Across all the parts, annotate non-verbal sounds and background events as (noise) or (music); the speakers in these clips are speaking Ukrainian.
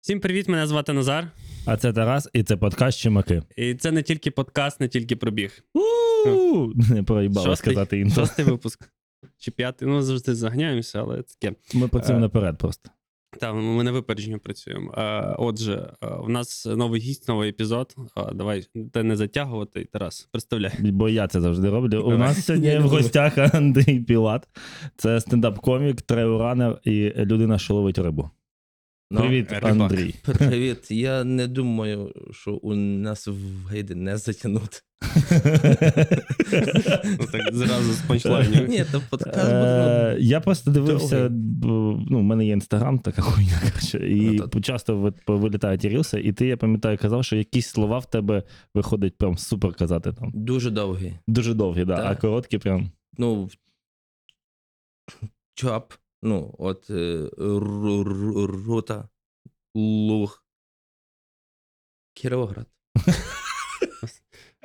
Всім привіт, мене звати Назар. А це Тарас, і це подкаст Чимаки. І це не тільки подкаст, не тільки пробіг. Не проїбало сказати інтро. Шостий випуск. Чи п'ятий, ну завжди заганяємося, але таке. Ми працюємо Е, наперед просто. Та ми на випередження працюємо. Е, Отже, е, у нас новий гість, новий епізод. Е, Давай те не затягувати. Тарас, представляй. Бо я це завжди роблю. У нас (laughs) сьогодні в гостях (laughs) Андрій Пілат. Це стендап-комік, трейлранер і людина, що ловить рибу. Ну, Привіт, рибак. Андрій. (laughs) Привіт. Я не думаю, що у нас в гайди не затягнути. (laughs) Ну, так зразу з панчлайнів. Ні, то подкаст буде. Е, Я просто дивився, ну, в мене є інстаграм, така хуйня, коротше, і Ну, часто ви- вилітають рілси, і ти, я пам'ятаю, казав, що якісь слова в тебе виходить прям супер казати там. Ну, дуже довгий. Дуже довгі, Так. а короткі прям. Ну, чоп, ну, от е, ру- ру- рута, луг. Кіровоград. (laughs)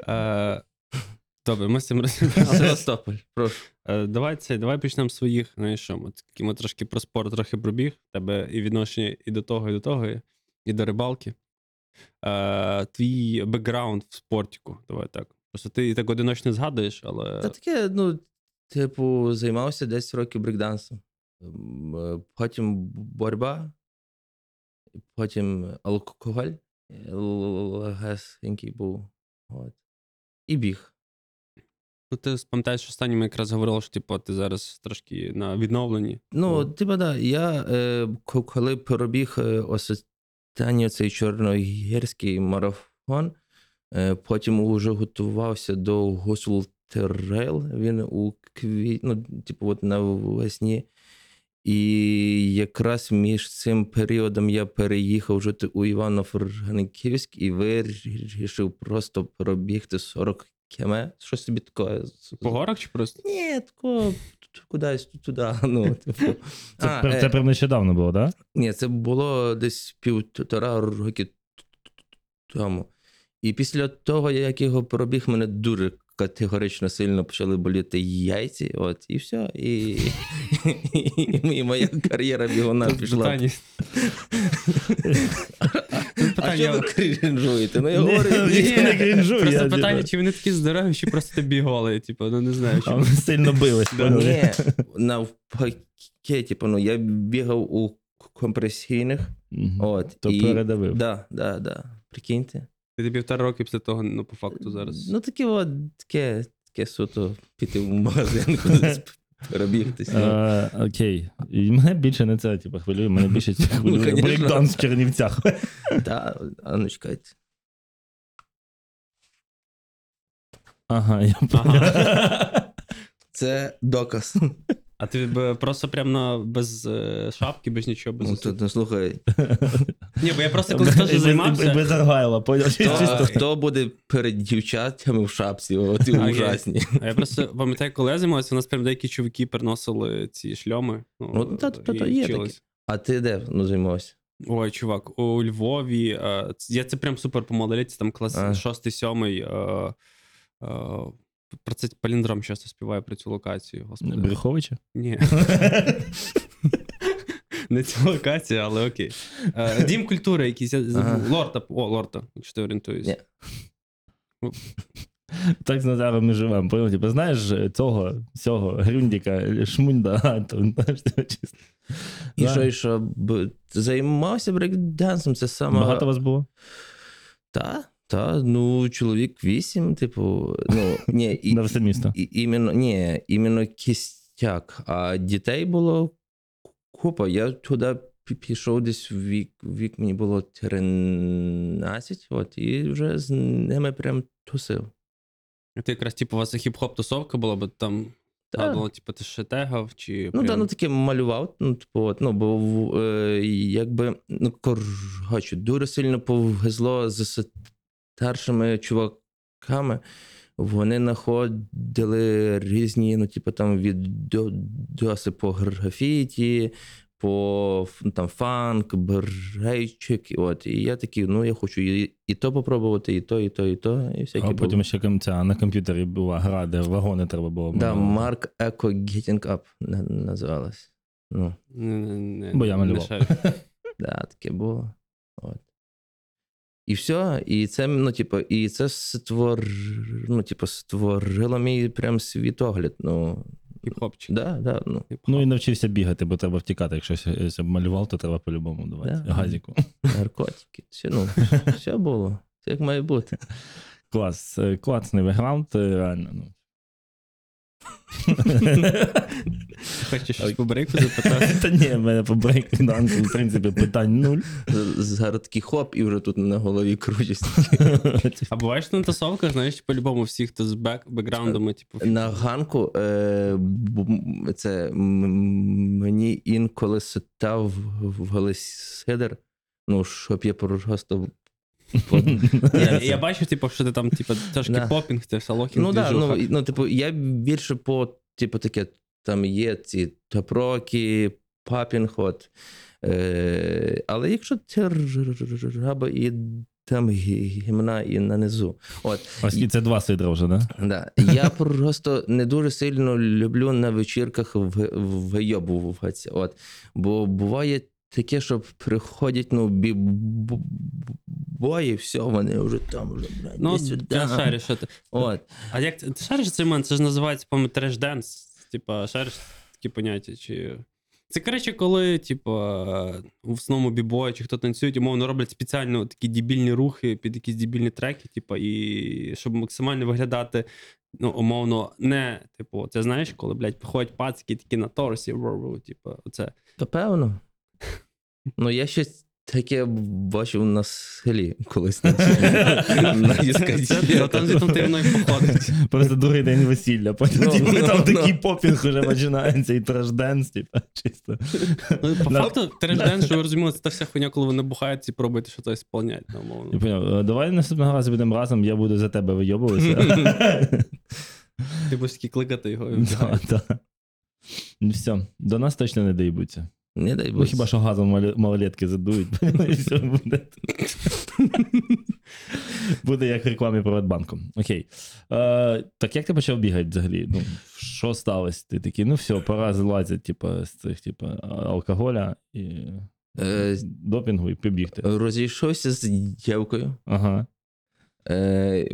Е, Добре, ми з цим розібралися. Севастополь, прошу. Е, Давай це, давай почнемо з своїх. Знаєш що, ми, ми трошки про спорт трохи пробіг. Тебе і відношення і до того, і до того, і, і до рибалки. Е, твій бекграунд в спортіку. Давай так. Просто ти так одиночно згадуєш, але. Та таке, ну, типу, займався 10 років брейкдансом. М, е, Потім боротьба, потім алкоголь, е, легесенький був. От. І біг. Ну, ти пам'ятаєш, що останнім якраз говорив, що типу, ти зараз трошки на відновленні. Ну, типа, да, я е, коли пробіг е, останній цей чорногірський марафон, е, потім уже готувався до Гуцул Trail. Він у квіт... ну, типу, от навесні. І якраз між цим періодом я переїхав жити у Івано-Франківськ і вирішив просто пробігти 40 км. Щось собі таке. По горах чи просто? Ні, тако кудись туди. (laughs) Ну, типу. Це, А, е, це прям нещодавно було, так? Да? ні, це було десь півтора роки тому. І після того, як його пробіг, мене дуже категорично сильно почали боліти яйці. От, і все. І, і, і моя кар'єра бігуна пішла. питання. А що ви крінжуєте? Ну, я говорю, ні, ні. не крінжую, Просто я, питання, чи вони такі здорові, чи просто ти бігали, типу, ну не знаю. вони сильно бились. Ні, навпаки, типу, ну, я бігав у компресійних. От, То і, передавив. Да, да, да. Прикиньте. Ти півтора роки після того, ну, по факту зараз. Ну, таке от, таке, таке суто піти в магазин, (laughs) кудись перебігтись. ну. Окей. І мене більше не це типу, хвилює, мене більше (laughs) хвилює Ну, конечно. брейкданс в Чернівцях. (laughs) Та, а ну чекайте. Ага, я. Це доказ. А ти б просто прям на без е, шапки, без нічого, без Ну, усього? то, ну, слухай, (laughs) Ні, бо я просто коли без- займався. Без аргайла, поняв? хто, Чисто. хто буде перед дівчатами в шапці, оті ужасні. А я просто пам'ятаю, коли я займався, у нас прям деякі чуваки переносили ці шльоми. Ну, та- та- та і є вчились. А ти де ну, займався? Ой, чувак, у Львові. Е, ц- я це прям супер помалиліться, там клас А. 6-7. Е, е, про це паліндром часто співає про цю локацію. Господи. Брюховича? Ні. (laughs) Не ця локація, але окей. Е, Дім культури якийсь. я забув. Ага. Лорта. О, Лорта, якщо ти орієнтуєш. Ні. Так з Назаром ми живемо. Поняв? Типу, знаєш цього, цього Грюндіка, Шмунда, а, (laughs) то, знаєш, тебе чисто. І що, і що, б- займався брейкдансом, це саме. Багато вас було? Та, та, ну, чоловік вісім, типу, ну, (laughs) ні, і, На все місто. і, іменно, ні, іменно кістяк, а дітей було купа. Я туди пішов десь в вік, вік мені було 13, от, і вже з ними прям тусив. Ти якраз, типу, у вас хіп-хоп тусовка була, бо там Та. згадувало, типу, ти ще тегав, чи. Ну, прям- да, ну таке малював. Ну, типу, от, ну, бо в- е, якби, ну, коротше, дуже сильно повезло з старшими чуваками. Вони знаходили різні, ну, типу, там відоси по графіті, по ну, там фанк, брейчик. От, і я такий, ну я хочу і, і то попробувати, і то, і то, і то, і всяке А було. потім ще ця, на комп'ютері була гра, де вагони треба було. Да, малювати. Марк Еко Getting Up на- називалась. Ну, Не, не, не, Бо я малював. шарю. (laughs) да, таке було. От. І все, і це, ну, типу, і це створ... ну, типу, створило мій прям світогляд. Ну, Хіп-хопчик. да, да, ну. Ну і навчився бігати, бо треба втікати. Якщо ся малював, то треба по-любому давати. Да. Газіку. наркотики. Все, ну, (laughs) все було. Це як має бути. Клас. Е, Класний бекграунд, е, реально. Ну. Хочеш щось по брейку запитати? (laughs) Та ні, в мене по брейкдансу, в принципі, питань нуль. З- Зараз такий хоп, і вже тут на голові крутясь. (laughs) А буваєш на тусовках, знаєш, по-любому всі, хто з бек, бекграундами, типу, На ганку е, це мені інколи ситав в галисидер, ну, щоб я просто. Я, я бачу, типу, що ти там, типу, трошки Да. попінг, це все лохінг, Ну, да, двіжуха. ну, і- ну, типу, я більше по, типу, таке, там є ці топроки, папінг, от. Е, але якщо це жаба і там гі- гімна і на низу. От, Оскільки це два сидра вже, да? да. Я просто не дуже сильно люблю на вечірках в- вийобуватися. От. Бо буває таке, що приходять ну, бі- б- бої, все, вони вже там вже, блядь, Ну, іди сюди. я шарю, що ти. От. А як ти ти шариш цей момент? Це ж називається, по-моєму, треш-денс. Типа, шариш такі поняття, чи. Це, коротше, коли, типу, в основному бібої чи хто танцюють, умовно роблять спеціально такі дебільні рухи під якісь дебільні треки, типу, і щоб максимально виглядати, ну, умовно, не, типу, це знаєш, коли, блядь, приходять пацики такі на торсі, типу, оце. Та певно. Ну, я щось таке бачив на селі колись. На, (laughs) на дискотеці. Там звідти ти мною походить. Просто другий день весілля. Потім Ну, типу, ну, там ну. такий попінг вже починається, і трешденс, типу, чисто. Ну, по факту, треш-денс, що ви розуміли, це та вся хуйня, коли вони бухають і пробують що то сповняти, ну, умовно. Я поняв. Е, Давай наступного разу будемо разом, я буду за тебе вийобуватися. Ти будеш тільки кликати його. і (laughs) Да, Ну, Все, до нас точно не доїбуться. Не дай Ну, хіба що газом малолетки задують, (laughs) і все буде. Буде як в рекламі Приватбанку. Окей. Е, так як ти почав бігати взагалі? Ну, що сталося? Ти такий, ну все, пора злазити, типу, з цих, типу, алкоголя і Е, допінгу і побігти. Розійшовся з дівкою. Ага. Е,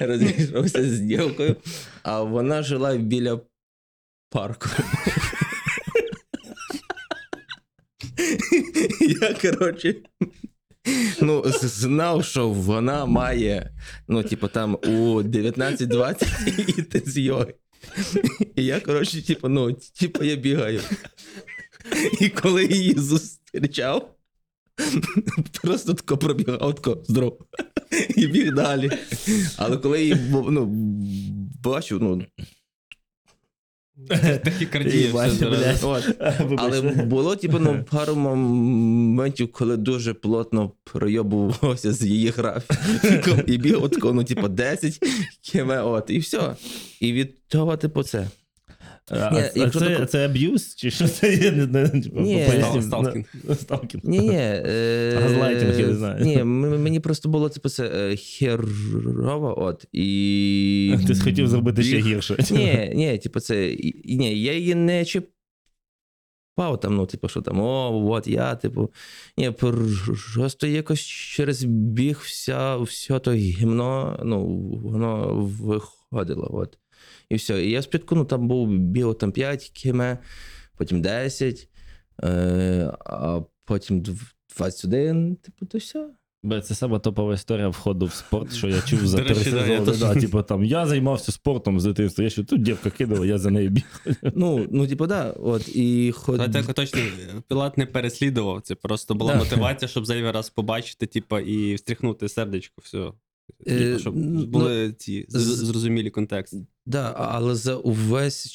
(laughs) розійшовся з дівкою, а вона жила біля парку. (laughs) Я, коротше, ну, знав, що вона має, ну, типу, там у 19-20 (laughs) іти з йоги. І я, коротше, типу, ну, типу, я бігаю. І коли її зустрічав, просто тако пробігав, тако здоров. І біг далі. Але коли її ну, бачу, ну, Тахікардія все зараз. от. Але було, типу, ну, (laughs) пару моментів, коли дуже плотно пройобувався з її графіком і біг от, ну, типу, 10 км, от, і все. І від того, типу, це. А, Ні, а це, тако- це аб'юз? Чи що це? Знаю, типу, Ні. Сталкінг. Сталкінг. Ні, ні. Е, Газлайтинг, я не знаю. Ні, мені просто було типу це е, херово, от, і... (laughs) Ти хотів зробити ще гірше. Ні, ні, типу, це. Ні, я її не чіпав там, ну, типу, що там, о, от я, типу. Ні, просто якось через біг вся, все то гімно, ну, воно виходило. От. І все. І я спочатку, ну, там був біг там 5 км, потім 10, е, а потім 21, типу, то все. Бе, Це саме топова історія входу в спорт, що я чув за три да, сезони. теж. Да, типу, там, я займався спортом з дитинства. Я ще тут дівка кидала, я за нею біг. Ну, ну, типу, да, от, і ход... Але так точно пілат не переслідував. Це просто була Да. мотивація, щоб зайвий раз побачити, типа, і встряхнути сердечко. Все. Е, Типу, щоб ну, були ці з- з- зрозумілі контекст. Да, але за увесь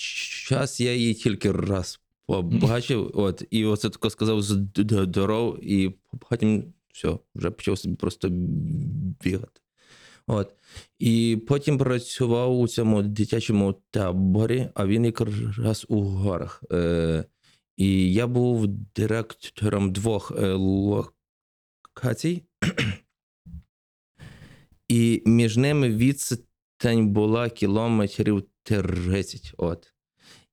час я її тільки раз побачив. (laughs) От, і оце тако сказав здоров, і потім все, вже почав собі просто бігати. От. І потім працював у цьому дитячому таборі, а він якраз у горах. Е, і я був директором двох е, локацій. І між ними відстань була кілометрів 30. От.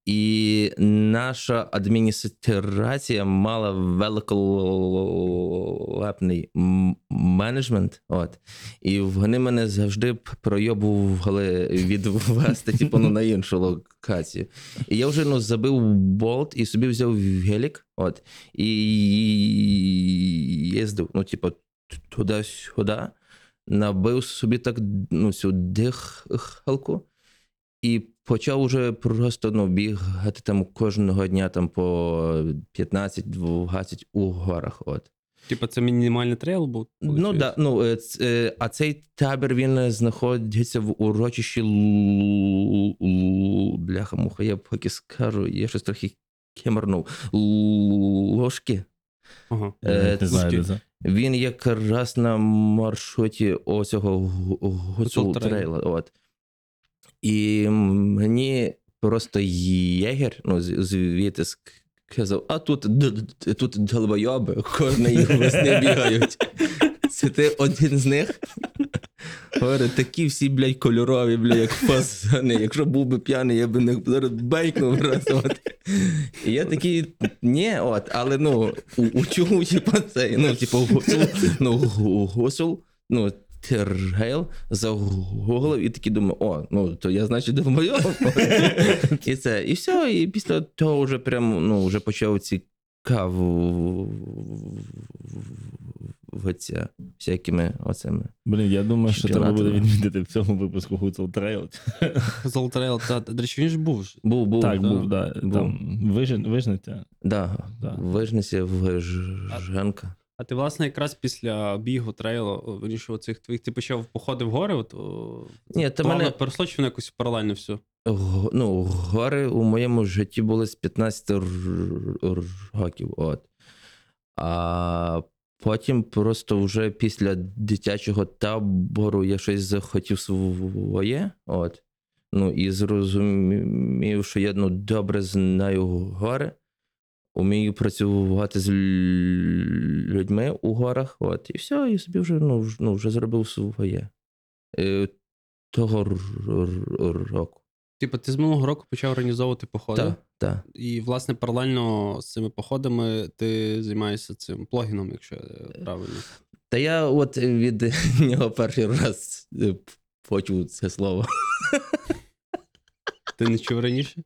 І наша адміністрація мала великолепний менеджмент. От. І вони мене завжди пройобували відвести типу, ну, на іншу локацію. І я вже ну, забив болт і собі взяв гелік. От, і їздив, ну, типу, туди-сюди, набив собі так ну, цю дихалку. І почав уже просто ну, бігати там кожного дня там по 15-20 у горах. От. Типа, це мінімальний трейл був? Ну, да, ну, е, ц- е, а цей табір він е, знаходиться в урочищі бляха муха. Я поки скажу, я щось трохи кемернув. Ложки. Ага. Е, не знаю, де це. Він якраз на маршруті оцього гу- гуцул трейла. От. І мені просто єгер, ну, звідти сказав, а тут, д- д- тут долбойоби, кожної весни бігають. (laughs) Це ти один з них. Говорить, такі всі, блядь, кольорові, блядь, як пацани. Якщо був би п'яний, я би не зараз бейкнув раз. От. І я такий, ні, от, але ну, у, у чому, типа, цей, ну, типу, гуцул, ну, гу- гуцул, ну, trail загуглив і такий думаю, о, ну, то я, значить, думаю. І це, і все, і після того вже прям, ну, вже почав цікавитися всякими оцими. Блін, я думаю, що треба буде відмітити в цьому випуску Гуцул Trail. (laughs) Трейл, та, до речі, він ж був. Був, був, Так, був, да. Там вижнете. да, вижнися в Женка. А ти, власне, якраз після бігу трейлу, верніше, оцих твоїх, ти почав походи в гори, от, Ні, плавно мене переросло, чи воно якось паралельно все? Ну, гори у моєму житті були з 15 р- р- років. От. А потім просто вже після дитячого табору я щось захотів своє. От. Ну, і зрозумів, що я ну, добре знаю гори, умію працювати з людьми у горах. От. І все, і собі вже, ну, ну, вже зробив своє. Е, Того року. Типу, ти з минулого року почав організовувати походи. Так, так. І, власне, паралельно з цими походами ти займаєшся цим плогіном, якщо правильно. Та я от від (laughs) нього перший раз е, почув це слово. Ти не чув раніше?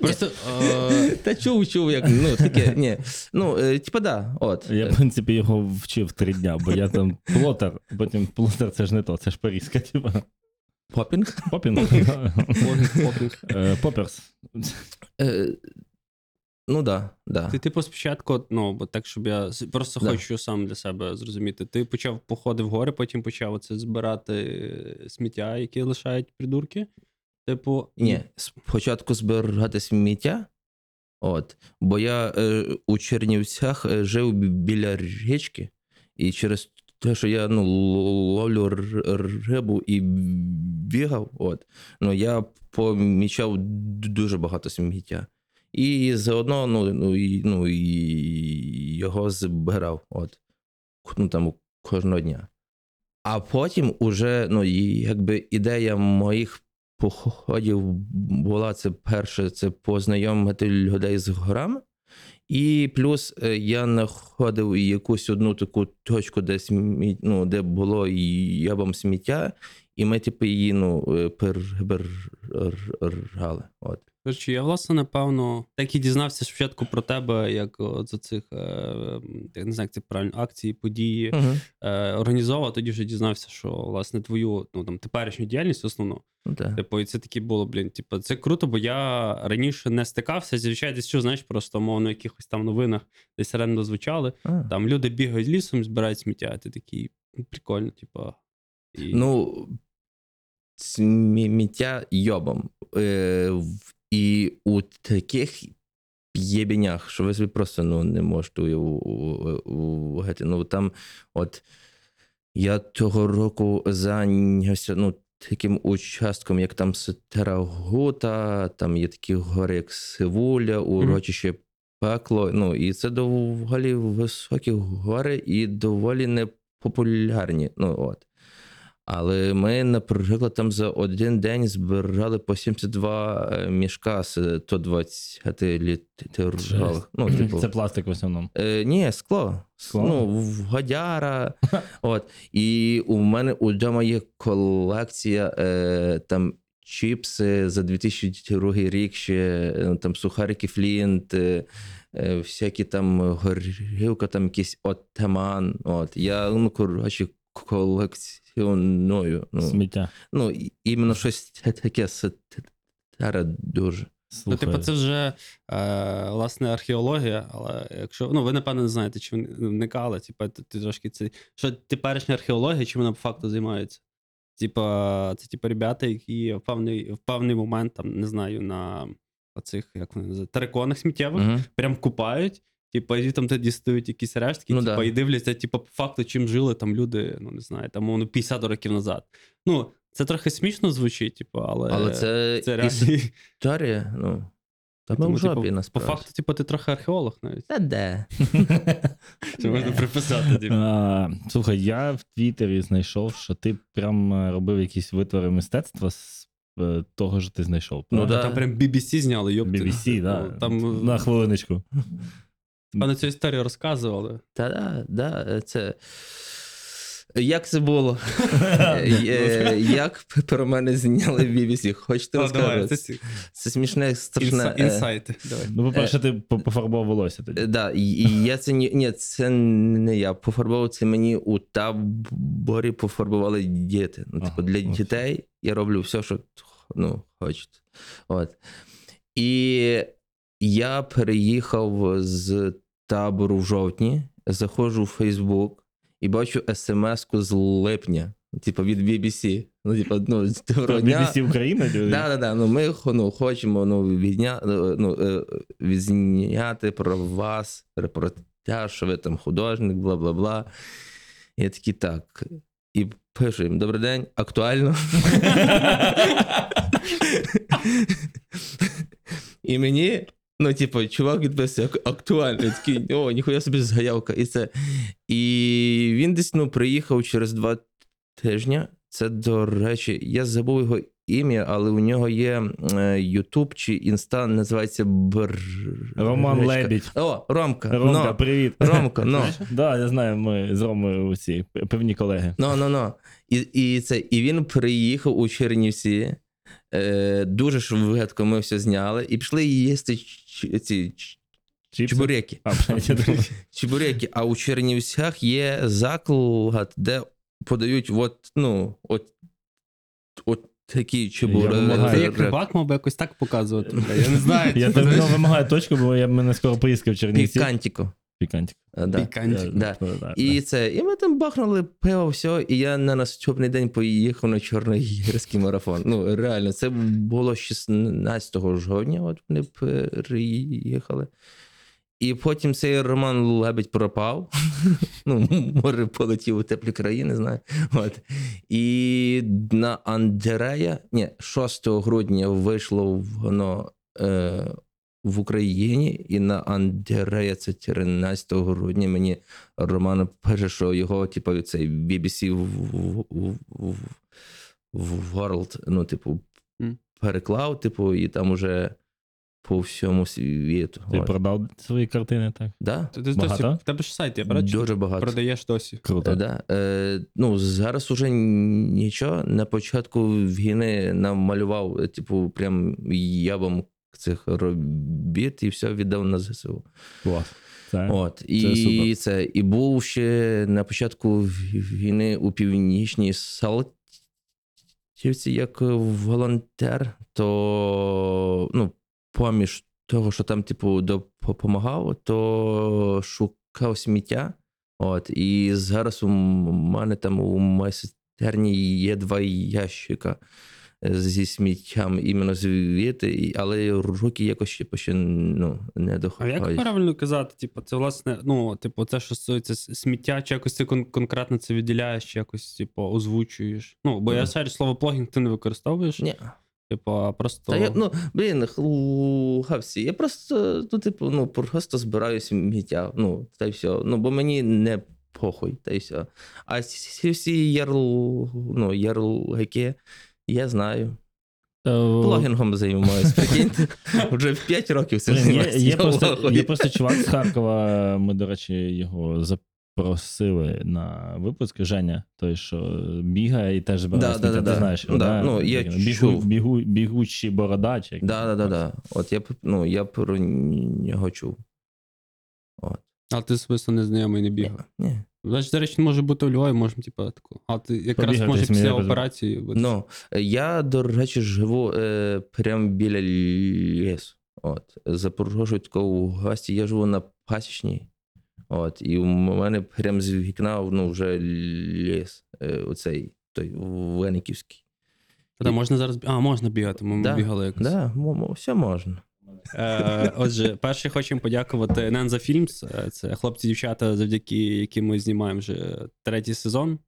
Просто е, Та чув, чув, як ну таке. Ні. Ну, е, типа, да, от. Я, в принципі, його вчив три дня, бо я там плотер, потім плотер це ж не то, це ж періска, типа. Попінг. Попінг. Поперс. Ну да, да. Ти, типу, спочатку, ну, бо так, щоб я просто Да. хочу сам для себе зрозуміти. Ти почав походи в гори, потім почав оце збирати е, сміття, які лишають придурки. Типу, Ні, спочатку збирати сміття. От. Бо я е, у Чернівцях е, жив біля річки, і через те, що я ну, ловлю рибу і бігав, от, ну, я помічав дуже багато сміття. І заодно ну, ну, і, ну, і його збирав. От. Ну, там, кожного дня. А потім уже, ну, якби ідея моїх походів була це перше, це познайомити людей з горами. І плюс е, я знаходив якусь одну таку точку, де смі... ну, де було ябом сміття, і ми, типу, її ну, е, перебирали. От. До речі, я, власне, напевно, так і дізнався спочатку про тебе, як от за цих, е, я не знаю, як це правильно, акції, події Угу. е, організовував, тоді вже дізнався, що власне твою ну там теперішню діяльність основну. Ну, так. Типу, і це таке було, блін. Типу, це круто, бо я раніше не стикався. Звичайно, десь що, знаєш, просто мовно якихось там новинах десь рендо звучали. А. Там люди бігають лісом, збирають сміття. Ти такий ну, прикольно, типу. І... Ну, сміття йобом. Е, в- і у таких єбінях, що ви собі просто ну, не можете уявити. Ну, там, от, Я того року зайнявся ну, таким участком, як там Стерагута, там є такі гори, як Сивуля, урочище пекло. Ну, і це доволі високі гори і доволі непопулярні. Ну, от. Але ми, наприклад, там за один день збирали по 72 е, мішка з 120 літрів. Ну, типу, Це пластик в основному. Е, ні, скло. Скло? Ну, гадяра. (laughs) От. І у мене удома є колекція е, там чіпси за 2002 рік ще е, там сухарики Флінт, е, всякі там горілка, там якийсь отаман. От. Я, ну, коротше, колекціоную. Ну, Сміття. ну, іменно щось таке старе дуже. Ну, типу, це вже е, власне археологія, але якщо ну ви напевно не знаєте, чи вникали, типу, ти, ти трошки це. Що теперішня археологія, чим вона по факту займається? Типа, це типу ребята, які в певний, в певний момент, там, не знаю, на оцих, як вони називають, териконах сміттєвих, Угу. прям купають. Типа, і там тоді стають якісь рештки, Ну, типа, да. і дивляться, типа, по факту, чим жили там люди, ну не знаю, там умовно 50 років назад. Ну, це трохи смішно звучить, типу, але, Але це, це історія, ну. Та Тому, жопі, типу, По факту, типу, ти трохи археолог навіть. Та де? (laughs) Що можна приписати, типу. А, слухай, я в Твіттері знайшов, що ти прям е, робив якісь витвори мистецтва з е, того, що ти знайшов. Ну, да. Там прям BBC зняли, йопти. BBC, да. Ну, Там, На хвилиночку. (laughs) пане, цю історію розказували. Та да, да, це. Як це було? (laughs) Е, Як про мене зняли в BBC? Хочете розказати? це Це смішне, страшне. е, інсайти. Ну, по-перше, ти по- пофарбував волосся тоді. Е, і я це ні, ні, це не я. Пофарбував це мені у таборі пофарбували діти. Ну, типу, Ага, для дітей я роблю все, що ну, хочете. От. І я переїхав з табору в жовтні, заходжу в Фейсбук і бачу смс-ку з липня, типу від BBC. Ну, типу, ну, доброго дня. BBC Україна? Да, да, да. Ну, ми ну, хочемо ну, відня... ну, е, відзняти про вас репортаж, що ви там художник, бла бла бла. Я такий так. І пишу їм: добрий день, актуально. (laughs) І мені, ну, типу, чувак «Ак- актуально. Такий, о, ніхуя собі заявка. І це. І він десь ну, приїхав через два тижні. Це, до речі, я забув його ім'я, але у нього є Ютуб чи Інста, називається Бр... Роман Гречка. Лебідь. О, Ромка. Ромка, ну, привіт. Ромка, ну. (laughs) Да, я знаю, ми з Ромою усі певні колеги. Ну, ну, ну. І, і, це, і він приїхав у Чернівці. Е, дуже швидко ми все зняли і пішли їсти ч- ці ч- Чіпси? чебуреки. А, я. (laughs) Чебуреки. А у Чернівцях є заклад, де подають от, ну, от, от такі чебуреки. вимагаю. Як рибак мав би якось так показувати. Я не знаю. Я давно вимагаю точку, бо я в мене скоро поїздка в Чернівці. Пікантіко. Пікантик. Да. Пікантик. Да. Да, І це, і ми там бахнули пиво, все, і я на наступний день поїхав на Чорногірський марафон. Ну, реально, це було 16 жовтня, от вони приїхали. І потім цей Роман Лебедь пропав. (laughs) Ну, може, полетів у теплі країни, не знаю. От. І на Андрея, ні, 6 грудня вийшло воно е, в Україні, і на Андрея це 13 грудня мені Роман пише, що його, типу, цей BBC в, в, в, в World, ну, типу, переклав, типу, і там уже по всьому світу. Ти От. продав свої картини, так? Да? Ти, ти, досі, в тебе ж сайт, я бачу, Дуже багато. продаєш досі. Круто. Е, Да. Е, ну, зараз уже нічого. На початку війни намалював, е, типу, прям ябом цих робіт і все віддав на ЗСУ. Клас. Це. От. І супер. це, і був ще на початку війни у північній Салтівці як волонтер, то ну, поміж того, що там, типу, допомагав, то шукав сміття. От, і зараз у мене там у майстерні є два ящика зі сміттям іменно звідти, але руки якось ще, ще ну, не А як правильно казати? Типу, це власне, ну, типу, це що стосується сміття, чи якось ти кон- конкретно це виділяєш, чи якось, типу, озвучуєш. Ну, бо я Мгм. шарю слово плогінг ти не використовуєш. Ні. Типу, а просто. Та я, ну, блін, хлухавці. Я просто, ну, типу, ну, просто збираю сміття. Ну, та й все. Ну, бо мені не похуй, та й все. А ці всі ярл, ну, ярлики, я знаю. Блогінгом займаюся, прикиньте. (laughs) Вже в 5 років цим Блін, є, займаюся. є, просто, є просто чувак з Харкова, ми, до речі, його запросили на випуск. Женя, той, що бігає і теж збирає Да, да, ти знаєш. його, да. Ну, я Бігу, чув. бігу, бігучий бородач. як Да, да, да, да. От я, ну, я про нього чув. А ти особисто не знайомий не бігав. Ні. Значить, до речі, може бути у Львові, можемо, типу, таку. А ти якраз Побігати, може після операції бути. Ну, я, до речі, живу е, прямо біля лісу. От. Запрошую такого в гості. Я живу на пасічній. От, і у мене прямо з вікна ну, вже ліс. Е, оцей той Вениківський. Та можна зараз. А, можна бігати, ми Да, бігали якось. Да, мо- мо- все можна. Е, отже, перше хочемо подякувати Nенza Films. Е, Це хлопці-дівчата, завдяки яким ми знімаємо вже третій сезон.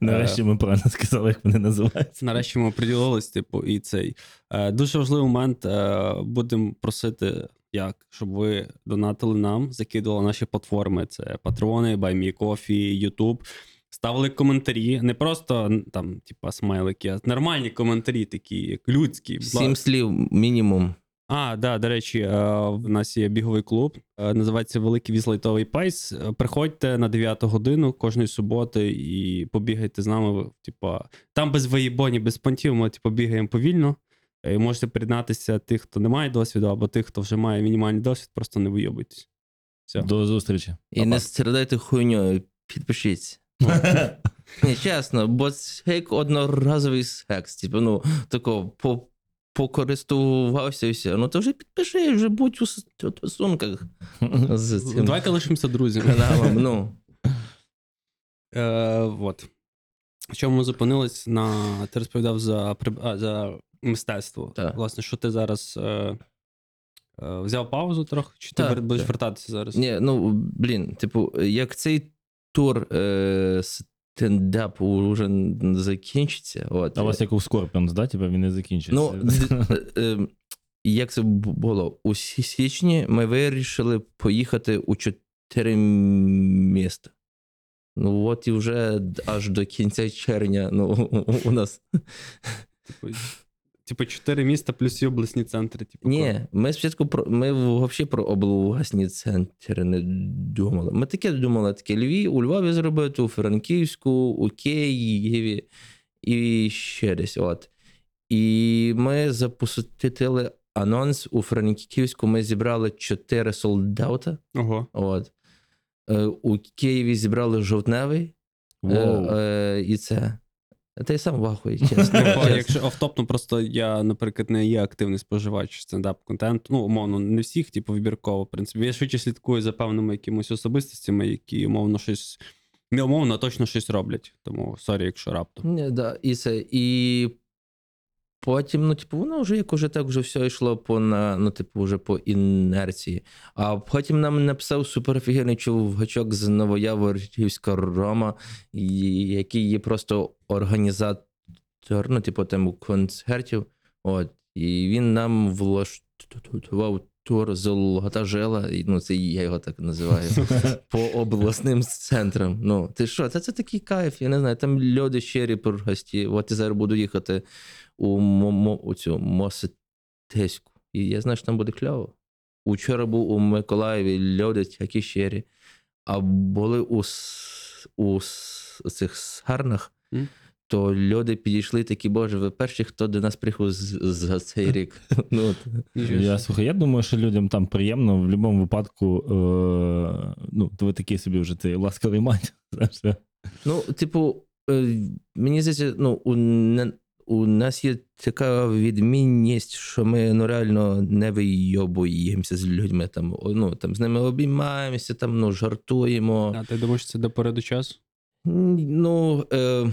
Нарешті ми правильно сказали, як вони називаються. Нарешті ми приділились, типу, і цей. Е, дуже важливий момент. Е, будемо просити, як, щоб ви донатили нам, закидували наші платформи. Це Патреони, BuyMeCoffee, YouTube. Ставили коментарі, не просто там, типа, смайлики, а нормальні коментарі, такі, як людські. Сім слів мінімум. А, да, до речі, е, в нас є біговий клуб, е, називається Великий Візлайтовий Пайс. Е, Приходьте на 9 годину кожної суботи і побігайте з нами. Типа, там без воєбоні, без понтів, ми типу, бігаємо повільно. І можете приєднатися тих, хто не має досвіду, або тих, хто вже має мінімальний досвід, просто не вийобуйтесь. Все. До зустрічі. І не страдайте хуйньою, підпишіться. (laughs) Чесно, бо це як одноразовий секс. Типу, ну, тако, по, покористувався і все. Ну, то вже підпиши, вже будь у стосунках з (laughs) цим Давайте лишимося друзями. (laughs) каналом. Ну, Е, от. В чому ми зупинились на. Ти розповідав за, а, за мистецтво. Так. Власне, що ти зараз е, е, взяв паузу трохи, чи ти Так, будеш так. вертатися зараз? ні, ну, блін, типу, як цей тур е, стендапу вже закінчиться. От, А у вас як у Скорпіонс, да? Типа він не закінчиться. Ну, е, е, як це було? У січні ми вирішили поїхати у чотири міста. Ну, от і вже аж до кінця червня ну, у нас. Типу, чотири міста плюс і обласні центри. Типу, Ні, ми спочатку про ми взагалі про обласні центри не думали. Ми таке думали, таке Львів, у Львові зробити, у Франківську, у Києві і ще десь. От. І ми запустили анонс у Франківську. Ми зібрали чотири солдата. Ого. От. Е, У Києві зібрали жовтневий. Е, е, і це. Та й сам вахує, (laughs) чесно. Типу, якщо офтоп, ну просто я, наприклад, не є активний споживач стендап-контенту. Ну, умовно, не всіх, типу, вибірково, в принципі. Я швидше слідкую за певними якимось особистостями, які умовно щось. Не умовно, а точно щось роблять. Тому sorry, якщо раптом. Ні, да, і це. І потім, ну, типу, воно вже як уже так вже все йшло по на, ну, типу, вже по інерції. А потім нам написав суперфігірний чувачок з Новояворівська Рома, який є просто організатор, ну, типу, там концертів. От. І він нам влаштував тур Золота жила, ну, це я його так називаю (laughs) по обласним центрам. Ну, ти що, це, це такий кайф, я не знаю, там люди щирі гості. От я зараз буду їхати у, у цю Мосетеську. І я знаю, що там буде кльово. Учора був у Миколаєві люди такі щирі, а були у, у, цих сарнах. То люди підійшли такі, боже, ви перші, хто до нас приїхав з- за цей рік. (laughs) Ну, от. Я слухай, я думаю, що людям там приємно в будь-якому випадку. Е, ну, то ви такий собі вже цей ласковий мать. (laughs) знаєш, Ну, типу, е, мені здається, ну, у, не, у нас є така відмінність, що ми ну, реально не вийобуємося з людьми. Там, ну, там, з ними обіймаємося, там, ну, жартуємо. А ти думаєш, це до пори часу? Ну, е,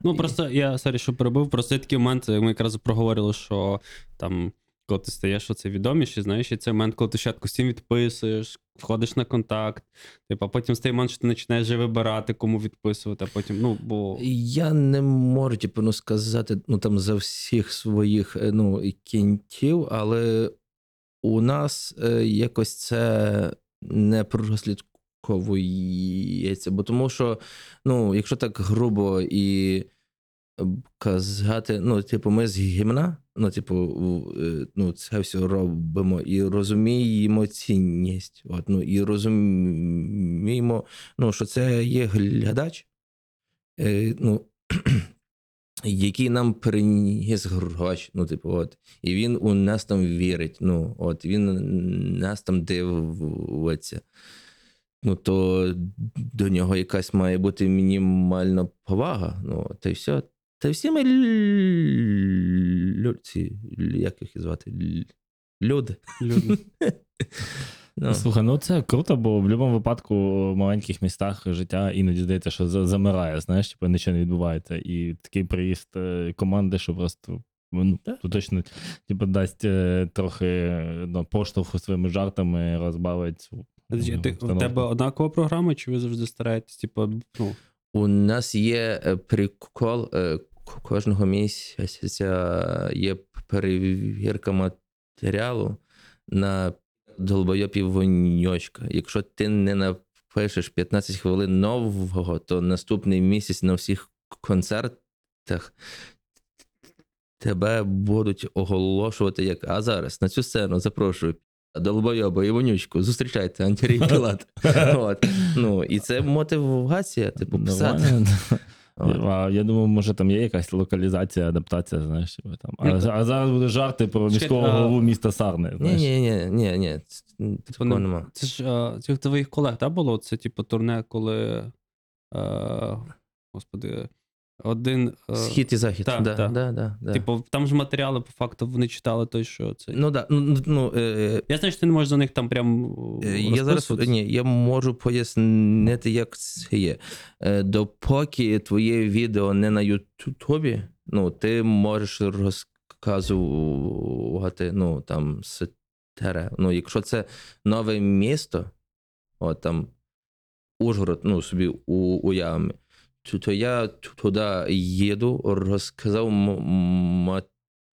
Ну, просто я sorry, що перебив. Просто є такий момент, ми якраз проговорили, що там, коли ти стаєш оце відоміший, знаєш, і це момент, коли ти спочатку всім відписуєш, входиш на контакт, типу, а потім стає момент, що ти починаєш вибирати, кому відписувати, а потім, ну, бо. Я не можу, типу, ну, сказати ну, там, за всіх своїх е, ну, кінтів, але у нас е, якось це не прослідковується. Бо тому що, ну, якщо так грубо і е, казати, ну, типу, ми з гімна, ну, типу, е, ну, це все робимо і розуміємо цінність. От, ну, і розуміємо, ну, що це є глядач, е, ну, (clears throat) який нам приніс гроші. Ну, типу, от. І він у нас там вірить. Ну, от, він нас там дивиться. Ну, то до нього якась має бути мінімальна повага. Ну, та й все. Та й всі ми люди, ці, як їх звати? Люди. Люди. (laughs) Ну, Слухай, ну це круто, бо в будь-якому випадку в маленьких містах життя іноді здається, що замирає, знаєш, типу нічого не відбувається. І такий приїзд е, команди, що просто ну, то точно типу, дасть е, трохи ну, поштовху своїми жартами, розбавить. цю, Подожди, Ти, в тебе однакова програма, чи ви завжди стараєтесь, типу, ну, У нас є е, прикол е, к- кожного місяця є перевірка матеріалу на долбойопів воньочка. Якщо ти не напишеш 15 хвилин нового, то наступний місяць на всіх концертах тебе будуть оголошувати як а зараз на цю сцену запрошую. Долбойоба і вонючку, зустрічайте Антірій (laughs) Пілат. От. Ну, і це (laughs) мотивація, типу, писати. От. А, я думаю, може там є якась локалізація, адаптація, знаєш, типу, там. А, а зараз буде жарти про міського голову міста Сарни. Ні, Знаєш. ні, ні, ні, ні. Такого не- нема. Це ж цих твоїх колег, так було? Це, типу, турне, коли. Е, господи, один. Е, Схід і захід. так, да, так. Да, да, да. Типу, там ж матеріали, по факту, вони читали той, що це. Ну, да, ну, ну, е, Я знаю, що ти не можеш за них там прям. е, я зараз розписуватись. ні, я можу пояснити, як це є. Е, Допоки твоє відео не на Ютубі, ну, ти можеш розказувати, ну, там, стере. Ну, якщо це нове місто, от там Ужгород, ну, собі у, уявимо, то, то я туди їду, розказав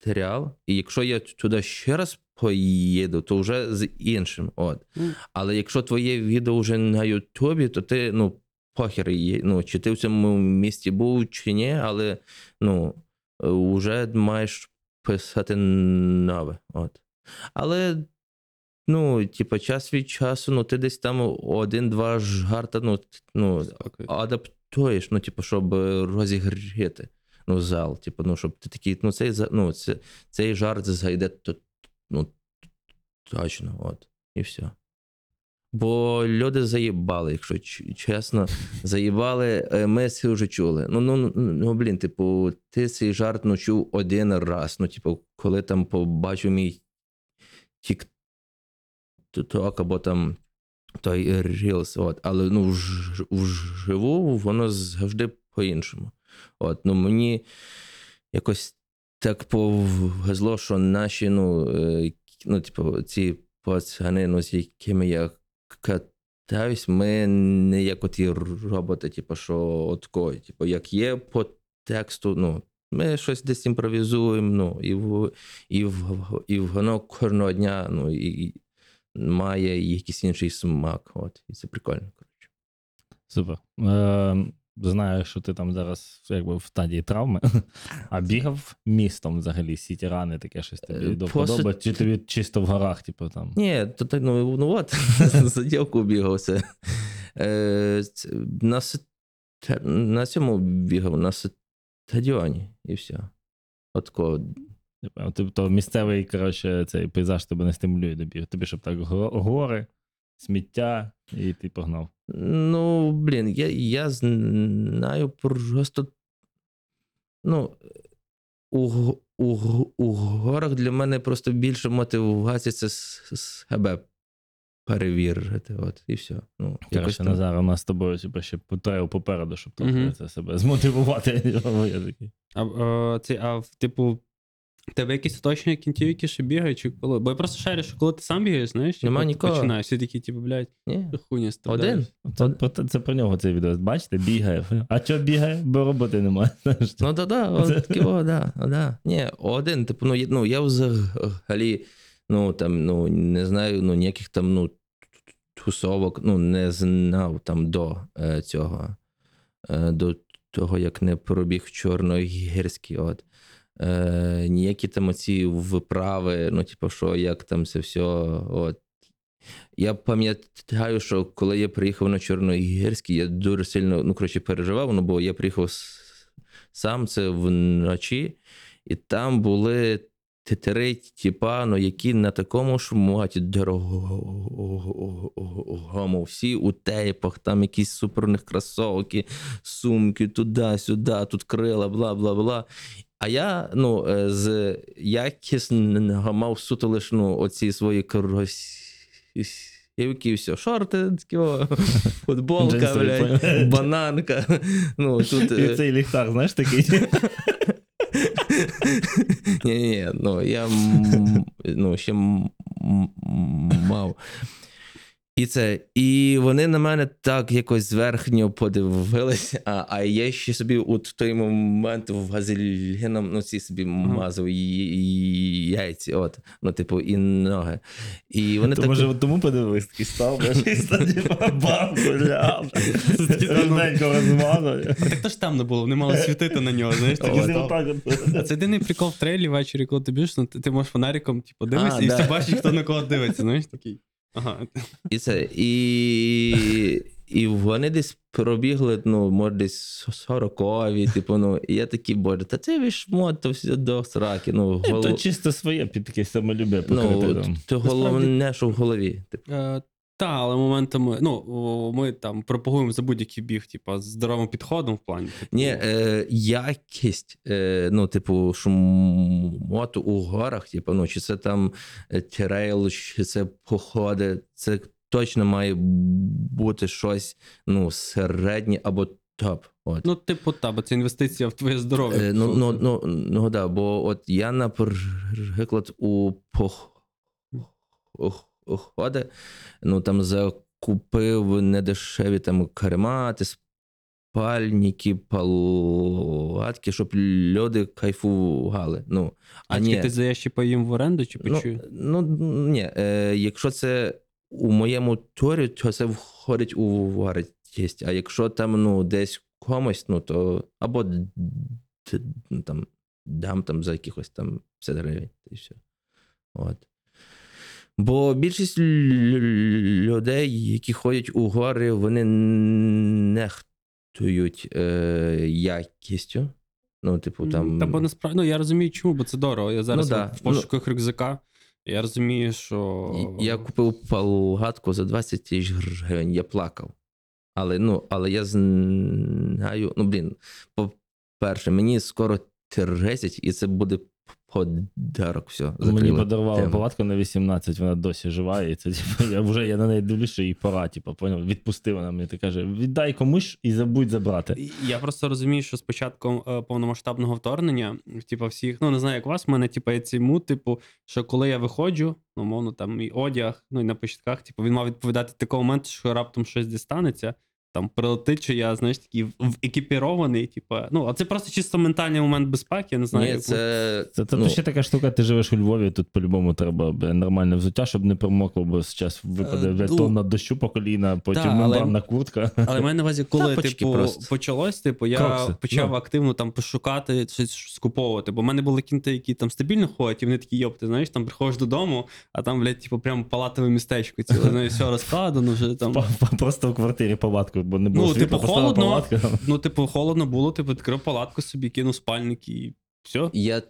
матеріал, і якщо я туди ще раз поїду, то вже з іншим. От. Але якщо твоє відео вже на Ютубі, то ти, ну, похер, ну, чи ти в цьому місті був, чи ні, але ну, вже маєш писати нове. От. Але, ну, типу, час від часу, ну, ти десь там один-два жарта, ну, ну, адаптуєш, ну, типу, щоб розігріти ну, зал. Типу, ну, щоб ти такий, ну, цей, ну, це, цей жарт зайде то, ну, точно, от, і все. Бо люди заїбали, якщо чесно, заїбали, е, ми це вже чули. Ну, ну, ну, ну, блін, типу, ти цей жарт ну, чув один раз. Ну, типу, коли там побачив мій тік-ток або там той Reels, от, але ну, вживу воно завжди по-іншому. От, ну, мені якось так повезло, що наші, ну, е, ну, типу, ці пацани, ну, з якими я катаюсь, ми не як оті роботи, типу, що отко, типу, як є по тексту, ну, ми щось десь імпровізуємо, ну, і, в, і, в, і воно кожного дня, ну, і має якийсь інший смак. От, і це прикольно. Коротше. Супер. Е, знаю, що ти там зараз якби в стадії травми, (laughs) а бігав містом взагалі, сіті рани, таке щось тобі Е, вподоби, суті- чи тобі чисто в горах, типу там. Ні, то так, ну, ну от, (laughs) за дівку бігав це. Е, на, на цьому бігав, на стадіоні, і все. От кого. Типу, Тобто місцевий, коротше, цей пейзаж тебе не стимулює до. Тобі, щоб так гори, сміття, і ти погнав. Ну, блін, я, я знаю просто. Ну, у, у, у горах для мене просто більше мотивація це себе перевірити. От, і все. Ну, Коротше, там. Назар, у нас з тобою типу, ще потрею попереду, щоб Мгм. це себе змотивувати. (laughs) А, е, ці, а типу, тебе якісь оточення кінтів, які ще бігають, чи коли? Бо я просто шарю, що коли ти сам бігаєш, знаєш, Нема типу, ти нікого. починаєш, всі такі, типу, блядь, Ні. хуйня. Один. Це, про, це про нього цей відео. Бачите, бігає. А що бігає? Бо роботи немає. (laughs) Знаєш, Ну да, да, от такі, о, да, да. Ні, один, типу, ну, є- ну я взагалі, ну там, ну, не знаю, ну, ніяких там, ну, тусовок, ну, не знав там до е, цього, е, до того, як не пробіг Чорногірський, от. Е, ніякі там оці вправи, ну, типу, що як там це все, от. Я пам'ятаю, що коли я приїхав на Чорногірський, я дуже сильно ну, коротше, переживав, ну, бо я приїхав сам це вночі, і там були т- три тіпа, ну, які на такому шматі дорогому, всі у тейпах, там якісь супер у кросовки, сумки, туди-сюди, тут крила, бла бла бла. А я ну, е, з якісного мав суто лише ну, оці свої кросівки, все, шорти, такі, (laughs) футболка, блядь, (laughs) бананка. Ну, тут, І е, цей ліхтар, знаєш, такий. (laughs) ні, ні, ну я ну, ще мав. І це, і вони на мене так якось зверхньо подивилися, а, а я ще собі у той момент в газеліном ну, ці собі мазав і- яйці, от, ну, типу, і ноги. І вони То так. може тому подивись, такий став. (laughs) А так то ж темно було, вони мали світити на нього, знаєш, от. це єдиний прикол в трейлі ввечері, коли ти біжиш, ну, ти, можеш фонариком, типу, дивишся, і всі бачать, хто на кого дивиться, знаєш, такий. Ага. І це, і, і вони десь пробігли, ну, може, десь сорокові, типу, ну, і я такий, боже, та це ви шмот, то все до сраки. Ну, голов... То чисто своє під таке самолюбе покрити. ну, там. то головне, що в голові. Типу. Та, але моментами, ну, ми там пропагуємо за будь-який біг, типу, з здоровим підходом в плані. Типу, Ні, е, якість, е, ну, типу, шмоту у горах, типу, ну, чи це там е, трейл, чи це походи, це точно має бути щось, ну, середнє або топ. От. Ну, типу, та, бо це інвестиція в твоє здоров'я. Е, ну, ну, ну, ну, да, бо от я, наприклад, у походи, ну, там закупив недешеві там каремати, спальники, палатки, щоб люди кайфували. Ну, а ні, ти здаєш типу, їм в оренду чи ну, почую? ну, ні, е, якщо це у моєму турі, то це входить у вартість. А якщо там ну, десь комусь, ну то або ну, там, дам там за якихось там 50 гривень, і все. От. Бо більшість людей, які ходять у гори, вони нехтують е, якістю. Ну, типу, там. Та бо насправді, ну я розумію, чому, бо це дорого. Я зараз Ну, да. в пошуках рюкзака. Я розумію, що. Я купив палгатку за 20 тисяч гривень, я плакав. Але, ну, але я знаю, ну, блін, по-перше, мені скоро 30, і це буде подарок. Все, Мені закрили подарували тему. палатку на 18, вона досі жива, і це типу, я вже я на неї дивлюсь, що їй пора, типу, поняв, відпусти вона мені ти каже, віддай комусь і забудь забрати. Я просто розумію, що з початком е, повномасштабного вторгнення, типу, всіх, ну не знаю, як у вас, в мене типу, є цей мут, типу, що коли я виходжу, ну, мовно, там і одяг, ну і на початках, типу, він мав відповідати такого моменту, що раптом щось дістанеться. Там прилетить, що я, знаєш, такий в- екіпірований, типу, ну, а це просто чисто ментальний момент безпеки, я не знаю. Ні, як це, Це тобто ну, ще така штука, ти живеш у Львові, тут по-любому треба нормальне взуття, щоб не промокло, бо зараз випаде Е, бля, ну, тонна дощу по коліна, потім та, але- мембранна куртка. Але в мене на увазі, коли Тапочки типу, просто. почалось, типу, я Крокси, почав ну. активно там пошукати щось скуповувати. Бо в мене були кінти, які там стабільно ходять, і вони такі, йоп, ти знаєш, там приходиш додому, а там, блядь, типу, прям палатове містечко. Ціле, ну, і все розкладено, вже там. Па- па- Просто в квартирі палатку, бо не було Ну, світла, типу, холодно. палатку. Ну, типу, холодно було, типу, відкрив палатку собі, кинув спальник і все. я,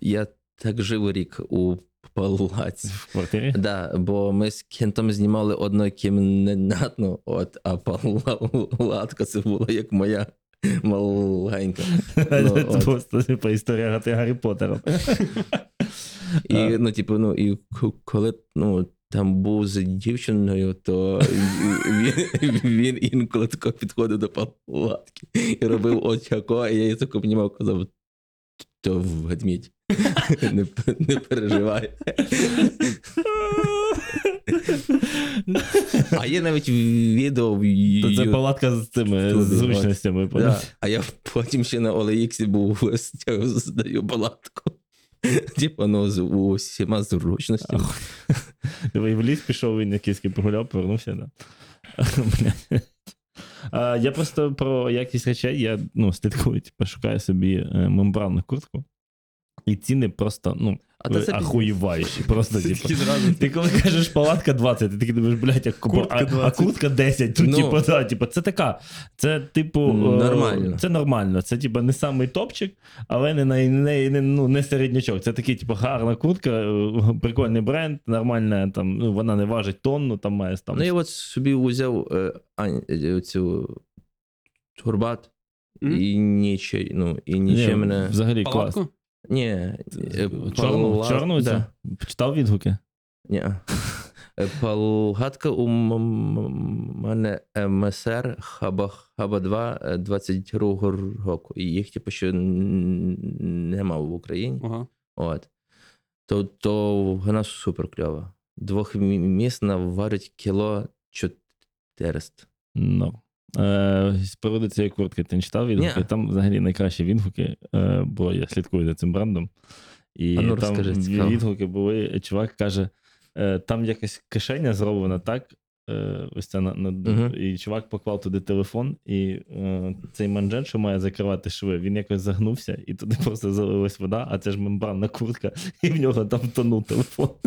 я так жив рік у палаці. В квартирі. Да, бо ми з кентом знімали однокімнатну, от, а палатка це була як моя маленька. (laughs) Ну, просто типу, історія Гаррі Поттера. І, ну, типу, ну, і коли ну, там був з дівчиною, то він, він інколи тако підходив до палатки і робив от тако, і я їй тако піднімав, казав, то ведмідь. Не, не переживай. А є навіть відео в То це палатка з цими зручностями. Да. А я потім ще на OLX був (laughs) здаю палатку. (laughs) Типа, ну, з усіма зручностями. Диви, і в ліс пішов, він якийсь погуляв, повернувся. Да. (laughs) Я просто про якість речей, я ну, слідкую, типу, шукаю собі е, мембранну куртку. І ціни просто, ну, А то це ахуєваючі. Просто, типу. Ти коли кажеш палатка 20, ти такий думаєш, блядь, як купа, Куртка а, а куртка 10. Тут, Ну. типу, да, типу, це така. Це, типу, е, Нормально. Це нормально. Це, типу, не самий топчик, але не, не, не, не, ну, не середнячок. Це такий, типу, гарна куртка, е, прикольний бренд, нормальна, там, ну, вона не важить тонну, там має там. Ну, я от собі взяв е, е, цю турбат Мгм. і ніче, ну, і нічим мене. Взагалі клас. Ні, е, Чорну, пала- чорну да. Читав відгуки? Ні. (laughs) Е, Палгатка у м- м- мене МСР Хаба, Хаба 2 е, 22 року. І їх, типу, ще нема в Україні. Ага. От. То, то вона супер кльова. Двохмісна варить кіло 400. Ну. Е, з приводу цієї куртки ти не читав відгуки? Ні. Там взагалі найкращі відгуки, е, бо я слідкую за цим брендом. І А ну, там розкажи, цікаво. відгуки були, чувак каже, е, там якась кишеня зроблена так. е, Ось це на, на Мгм. і чувак поклав туди телефон, і е, цей манжет, що має закривати шви, він якось загнувся, і туди (laughs) просто залилась вода, а це ж мембранна куртка, (laughs) і в нього там тонув телефон. (laughs)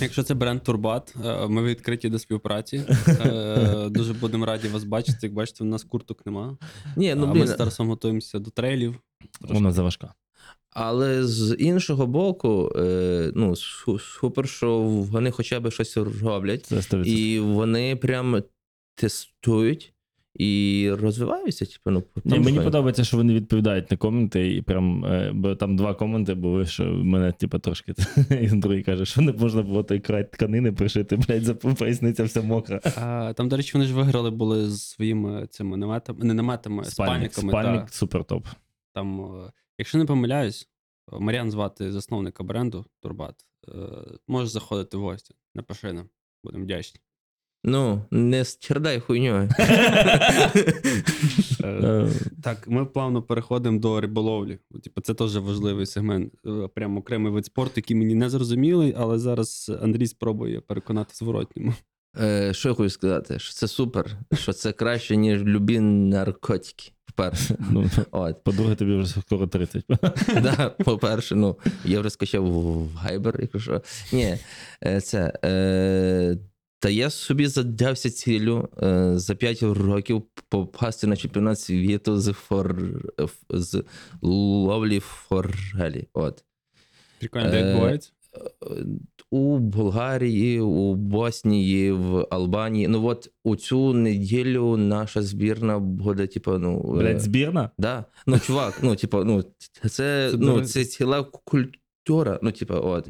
Якщо це бренд Турбат, е, ми відкриті до співпраці. Е, (laughs) Дуже будемо раді вас бачити. Як бачите, у нас курток нема. Ні, ну ми з Тарасом готуємося до трейлів. Вона заважка. але з іншого боку, е, ну, супер, що вони хоча б щось роблять, і вони прям тестують і розвиваються. Типу, ну, Ні, мені подобається, що вони відповідають на коменти, і прям, е, бо там два коменти були, що мене, типу, трошки (laughs) і другий каже, що не можна було той край тканини пришити, блядь, за поясниця вся мокра. А, там, до речі, вони ж виграли були з своїми цими наметами, не наметами, Спальник, спальниками. спальник та, супер топ. там, е, якщо не помиляюсь, Маріан звати засновника бренду Турбат. Е, Можеш заходити в гості. Напиши нам. Будемо вдячні. Ну, не стірдай хуйньою. Е, (laughs) Е, Так, ми плавно переходимо до риболовлі. Типу, це теж важливий сегмент. Е, Прям окремий вид спорту, який мені не зрозумілий, але зараз Андрій спробує переконати зворотньому. Що я хочу сказати? Що це супер, що це краще, ніж любі наркотики. По-перше. Ну, От. по-друге, тобі вже скоро 30. (laughs) Да, по-перше, ну, я вже скачав в Viber, якщо що. Ні, це. Е, та я собі задався цілю е, за 5 років попасти на чемпіонат світу з, фор, з ловлі форелі. От. Прикольно, де Е, відбувається? У Болгарії, у Боснії, в Албанії. Ну от у цю неділю наша збірна буде, типу, ну. е, Блядь, збірна? Да. Ну, чувак, ну, типу, ну, це, Це ну, це ціла культура. Ну, типу, от.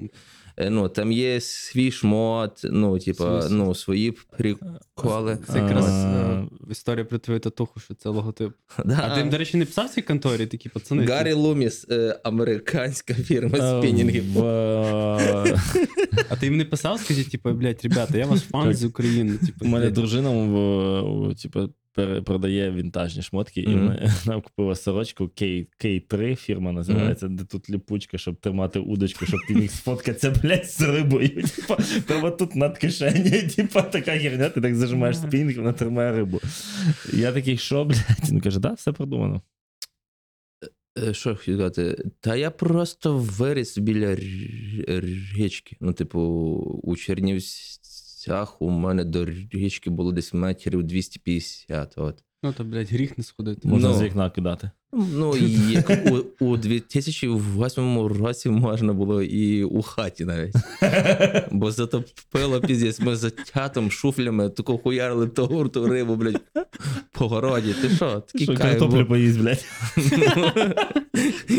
Е, Ну, там є свій шмот, ну, типу, Свій- ну, свої приколи. Це якраз е, історія про твою татуху, що це логотип. Да. А ти, до речі, не писав в цій конторі такі пацани? Гаррі Луміс, е, американська фірма Е, спінінгів. в- е, (laughs) А ти їм не писав, скажіть, типу, блядь, ребята, я ваш фан з України. Типу, У мене блядь, дружина в- в- типу, продає вінтажні шмотки, і Мгм. ми- (laughs) нам купила сорочку K, K3, фірма називається, де тут ліпучка, щоб тримати удочку, щоб ти міг сфоткатися, (laughs) блядь, з рибою. (laughs) Типа, прямо тут над кишені, типа така херня, ти так зажимаєш спінг, вона тримає рибу. Я такий, що, блядь? Він каже, да, все продумано. Е, Що я хотів сказати? Та я просто виріс біля р- річки. Ну, типу, у Чернівцях у мене до річки було десь метрів 250. От. Ну, то, блядь, гріх не сходити. Можна Ну. з вікна кидати. Ну, і як у, у 2008 році можна було і у хаті навіть. Бо затопило піздець. Ми за тятом, шуфлями тако хуярили то гурту рибу, блядь, по городі. Ти що? Такий Що кайф. картоплю був. поїсть, блядь.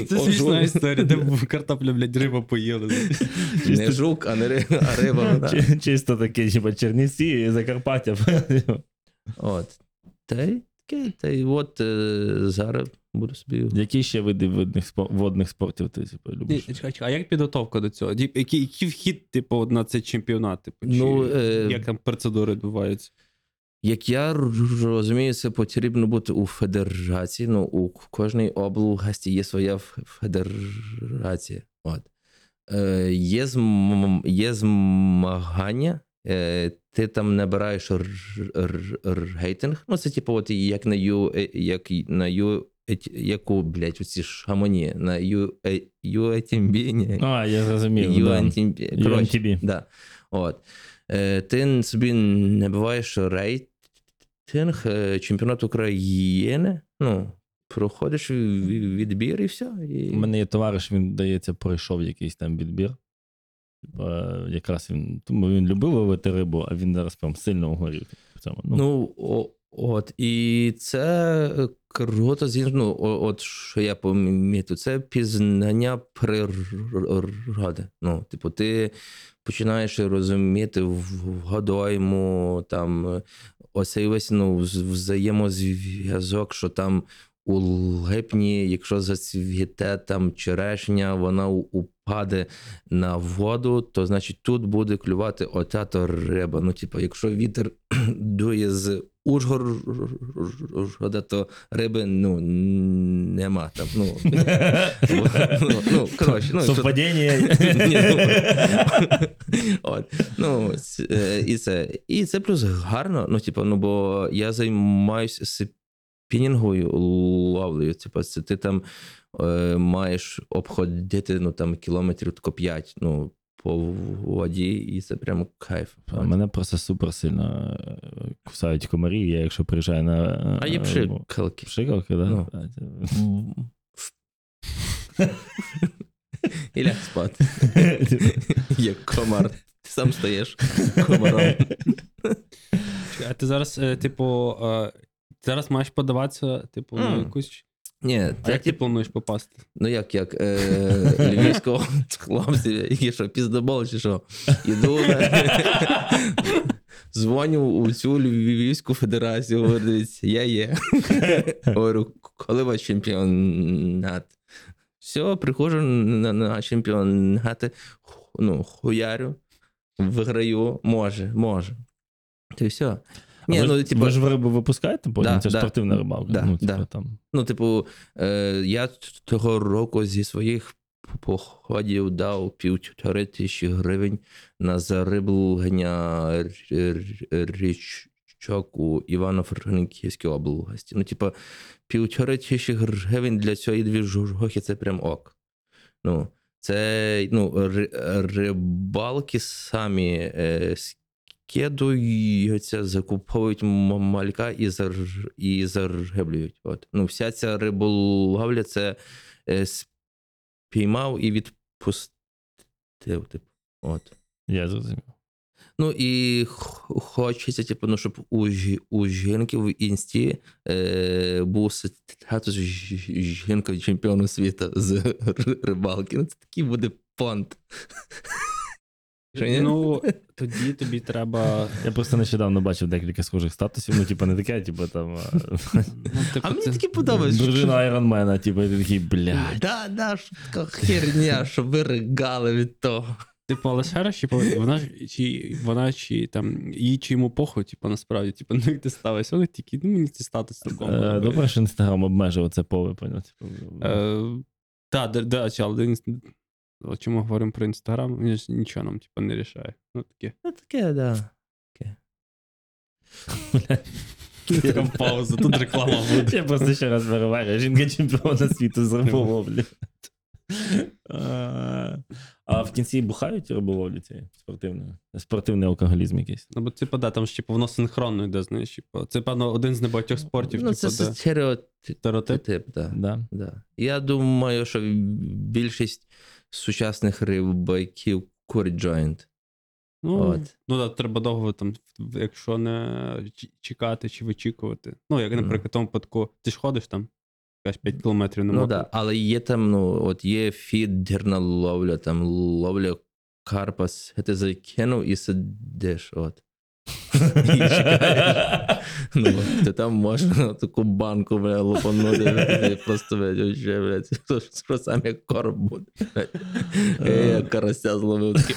Це смішна історія, де б картопля, блядь, риба поїла. Не жук, а не ри- а риба. да. Чи- Чисто таке, типа Чернівці і Закарпаття. От. Та й та й от е, зараз буду собі. Які ще види водних, спор- водних спортів ти типу, Ні, любиш? чекай, чекай, а як підготовка до цього? Який, який вхід, типу, на цей чемпіонат? Типу, чи Ну, е, як там процедури відбуваються? Як я розумію, це потрібно бути у федерації. Ну, у кожній області є своя федерація. От. Е, є, зм, є змагання, ти там набираєш рейтинг. Ну, це типу, от як на Ю, е, як на Ю, ет- яку, блядь, оці шамоні, на Ю, е, UATMB, ні. А, я зрозумів. да. Коротше, UNTB. Да. От. Е, ти собі набиваєш рейтинг е, чемпіонату України, ну, проходиш відбір і все. І... У мене є товариш, він, здається, пройшов якийсь там відбір. Типа, якраз він, тому він любив ловити рибу, а він зараз прям сильно угорів цьому. Ну, Ну, о, от. І це е, круто, ну, от що я помітив, це пізнання природи. Ну, типу, ти починаєш розуміти в- там, е, оцей весь ну, взаємозв'язок, що там у липні, якщо зацвіте там черешня, вона у- упаде на воду, то значить тут буде клювати ота то риба. Ну, типу, якщо вітер (clears throat) дує з Ужгорода, то риби ну, нема там. Ну, (laughs) ну, ну коротше, ну, Совпадіння. (laughs) Ну, От. Ну, е, і це. І це плюс гарно. Ну, типу, ну, бо я займаюся спінінговою ловлею. Типу, це ти там маєш обходити ну, там, кілометрів тако 5 ну, по воді, і це прямо кайф. А Мене просто супер сильно е, кусають комарі, я якщо приїжджаю на. е, А є пшикалки. Пшикалки, да? Ну. І ляг спати. (laughs) Як комар. Ти сам стаєш (laughs) комаром. А ти зараз, е, типу, е, зараз маєш подаватися, типу, на якусь. Ні, А це як ти плануєш попасти? Ну як, як е, (laughs) львівського хлопці, які що, піздобол чи що? Іду на... (laughs) Дзвоню у цю Львівську федерацію, говорю, дивіться, я є. (laughs) Говорю, коли ваш чемпіонат? Все, приходжу на, на чемпіонати, ху- ну, хуярю, виграю, може, може. Та й все. Ні, ви, ну, типу, ви ж в рибу випускаєте потім? Да, це да. спортивна рибалка. Да, ну, типу, да. там. Ну, типу, е, я того року зі своїх походів дав півтори тисячі гривень на зариблення річок у Івано-Франківській області. Ну, типу, півтори тисячі гривень для цієї двіжухи це прям ок. Ну, це ну, рибалки самі е, скидуються, закуповують малька і, зар, і зариблюють. От. Ну, вся ця риболовля це е, спіймав і відпустив. Типу. От. Я зрозумів. Ну і хочеться, типу, ну, щоб у, у жінки в інсті е, був статус жінка чемпіону світу з рибалки. Ну, це такий буде понт. Що, ні? Ну, тоді тобі треба. Я просто нещодавно бачив декілька схожих статусів. Ну, типу, не таке, типу там. а, Ну, типу, А мені це- такі подобається. Дружина Айронмена, типу, і ти такий, блядь. Да, да, що така херня, що ви ригали від того. Типу, але ще раз, типу, вона ж чи вона чи там їй чи йому похуй, типу, насправді, типу, ну як ти ставишся, вони такі, ну мені це статус такого. Е, Добре, що інстаграм обмежив це поле, поняв. Типу, Е, Так, да, да, чел, але інс- от чому говоримо про інстаграм, він ж нічого нам, типу, не рішає. Ну таке. Ну таке, да. Така пауза, тут реклама буде. Я просто ще раз переварю. Жінка чемпіона світу з риболовлі. А в кінці бухають риболовлі цієї спортивної? Спортивний алкоголізм якийсь. Ну, бо типу, да, там ж типу, воно синхронно йде, знаєш, типу, це, певно, один з небагатьох спортів, Ну, типу, це де стереотип, стереотип. да. Да. Да. Я думаю, що більшість сучасних рибаків курять джойнт. Ну, От. ну да, треба довго там, якщо не чекати чи вичікувати. Ну, як, наприклад, в тому випадку, ти ж ходиш там, якась 5 кілометрів на Ну да, але є там, ну, от є фідерна ловля, там ловля карпа, ти закинув і сидиш. От. І чекаєш. Ну, то там можна таку банку бля, лопанути, і просто блядь, вже, блядь, то ж що сам як короб буде. блядь. Е, Я карася зловив такий.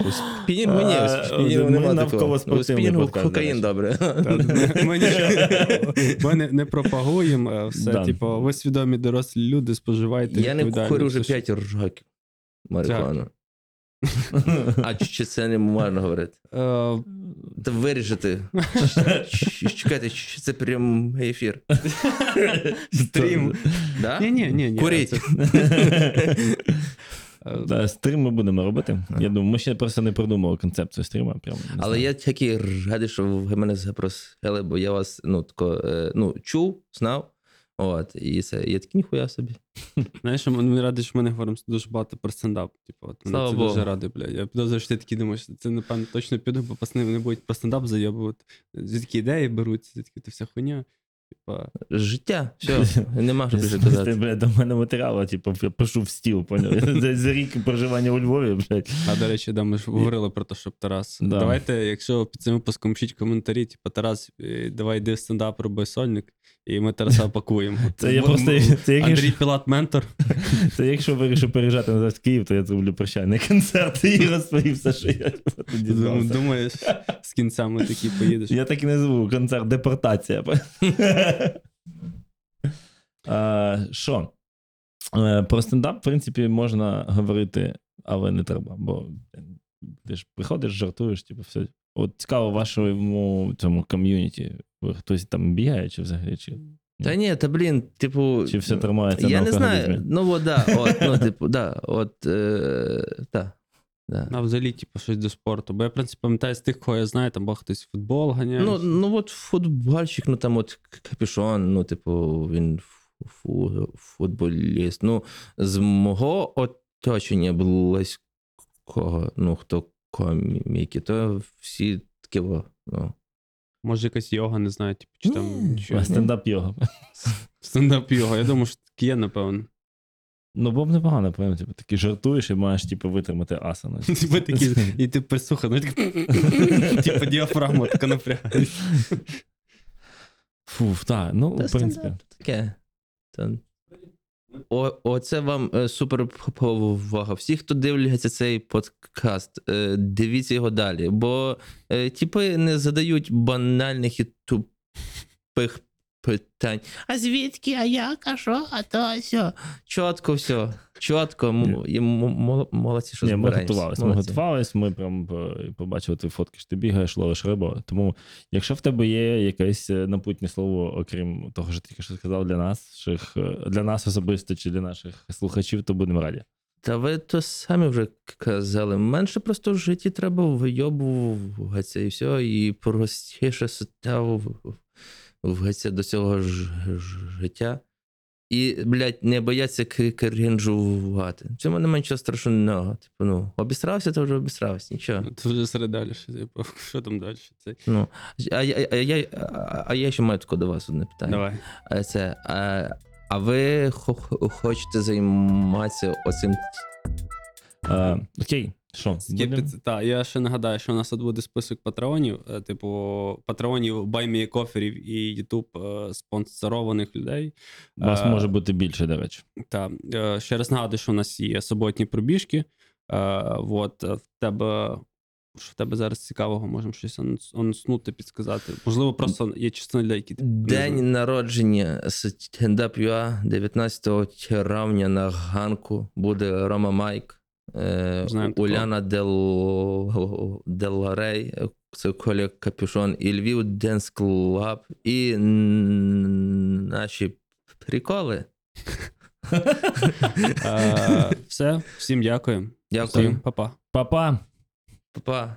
У спінінгу ні, у спінінгу Ми нема навколо такого. У спортивний подкаст, кокаїн добре. Ми, ми, (laughs) нічого- ми не, не пропагуємо е, все. Да. Типу, ви свідомі дорослі люди, споживайте. Я не відповідально курю вже все, 5 років марихуану. А чи це не можна говорити? Е, Та виріжете. Чекайте, чи це прям ефір. Стрім. Да? Ні, ні, ні, ні. Куріть. це- е, Да, стрім ми будемо робити. Я думаю, ми ще просто не придумали концепцію стріма. Прям, не Але знаю. я такий радий, що ви мене запросили, бо я вас ну, тако, е, ну, чув, знав. От, і це, я такий ніхуя собі. (laughs) Знаєш, ми раді, що ми не говоримо дуже багато про стендап. Типу, от мене Слава це Богу. дуже радий, бля. Я підозрюю, що ти такий думаєш, що це, напевно, точно піду, бо пацани не будуть про стендап зайобувати. Звідки ідеї беруться, звідки ти вся хуйня. Типа, Життя, все, (laughs) нема що більше Ти, казати. бля, до мене матеріалу, типу, я пишу в стіл, поняв? (laughs) За, за рік проживання у Львові, блядь. а до речі, да, ми ж говорили про те, щоб Тарас. Да. Давайте, якщо під цим випуском пишіть коментарі, типу, Тарас, е, давай йди в стендап, роби сольник, і ми Тараса пакуємо. (laughs) (laughs) Це я просто- це Андрій Пілат ментор. Це якщо вирішив переїжджати назад в Київ, то я зроблю прощальний концерт і розповів все, що я дізнався. Думаєш, з кінцями такий поїдеш. Я так і назву концерт депортація. (laughs) Що? Е, Про стендап, в принципі, можна говорити, але не треба. Бо ти ж приходиш, жартуєш, типу, все. От цікаво, вашому цьому ком'юніті. Ви хтось там бігає, чи взагалі? Чи, Та ні, та блін, типу. чи все тримається Я на не знаю. Ну, от, да, (laughs) от, ну, типу, да, от, е, да, да. А взагалі, типу, щось до спорту. Бо я, в принципі, пам'ятаю з тих, кого я знаю, там був хтось футбол ганяє. Ну, ну от футбольщик, ну там от капюшон, ну, типу, він фу- футболіст. Ну, з мого оточення близького, ну, хто коміки, то всі такі, ну. Може, якась йога, не знаю, типу, чи там що. Стендап йога. (laughs) стендап йога. Я думаю, що таке є, напевно. Ну, бо б непогано, напевно, типу, такий жартуєш і маєш типу, витримати асану. (laughs) Типу такі, і ти прислухай, ну (laughs) типу діафрагма така напрягає. Фу, так, ну, в принципі. таке. О, оце вам е, супер повага. Всі, хто дивляться цей подкаст, е, дивіться його далі. Бо е, типи не задають банальних і тупих питань. А звідки, а як, а що, а то, а сьо. Чітко все. Чітко. І молодці, що Ні, ми готувалися. Ми готувалися, ми прям е, побачили твої фотки, що ти бігаєш, ловиш рибу. Тому, якщо в тебе є якесь е, напутнє слово, окрім того, що ти тільки що сказав для нас, е, для нас особисто чи для наших слухачів, то будемо раді. Та ви то самі вже казали. Менше просто в житті треба вийобуватися і все, і простіше ставитися до цього ж, ж- життя. І, блядь, не бояться к- В цьому немає нічого страшного. Типу, ну, обістрався, то вже обістрався, нічого. Це вже серед далі. що, Типу, (laughs) що там далі? Цей? Ну, а, я- а, я, а, а я ще маю таке до вас одне питання. Давай. А, це, а, а ви хо- хо- хочете займатися оцим Е, окей, що? будемо? Так, я ще нагадаю, що у нас тут буде список патреонів, е, типу патреонів баймі коферів і YouTube е, спонсорованих людей. Вас Е, може бути більше, до речі. Та е, ще раз нагадую, що у нас є суботні пробіжки. Е, от е, в тебе. Що в тебе зараз цікавого, можемо щось анонс- анонснути, підсказати. Можливо, просто є частина для які День народження стендап UA 19 травня на ганку буде Рома Майк, е, Уляна Дел, Деларей, це Коля Капюшон, і Львів Dance Club, і наші приколи. (laughs) Все, всім дякую. Дякую. Всім па-па. Па-па. Па-па.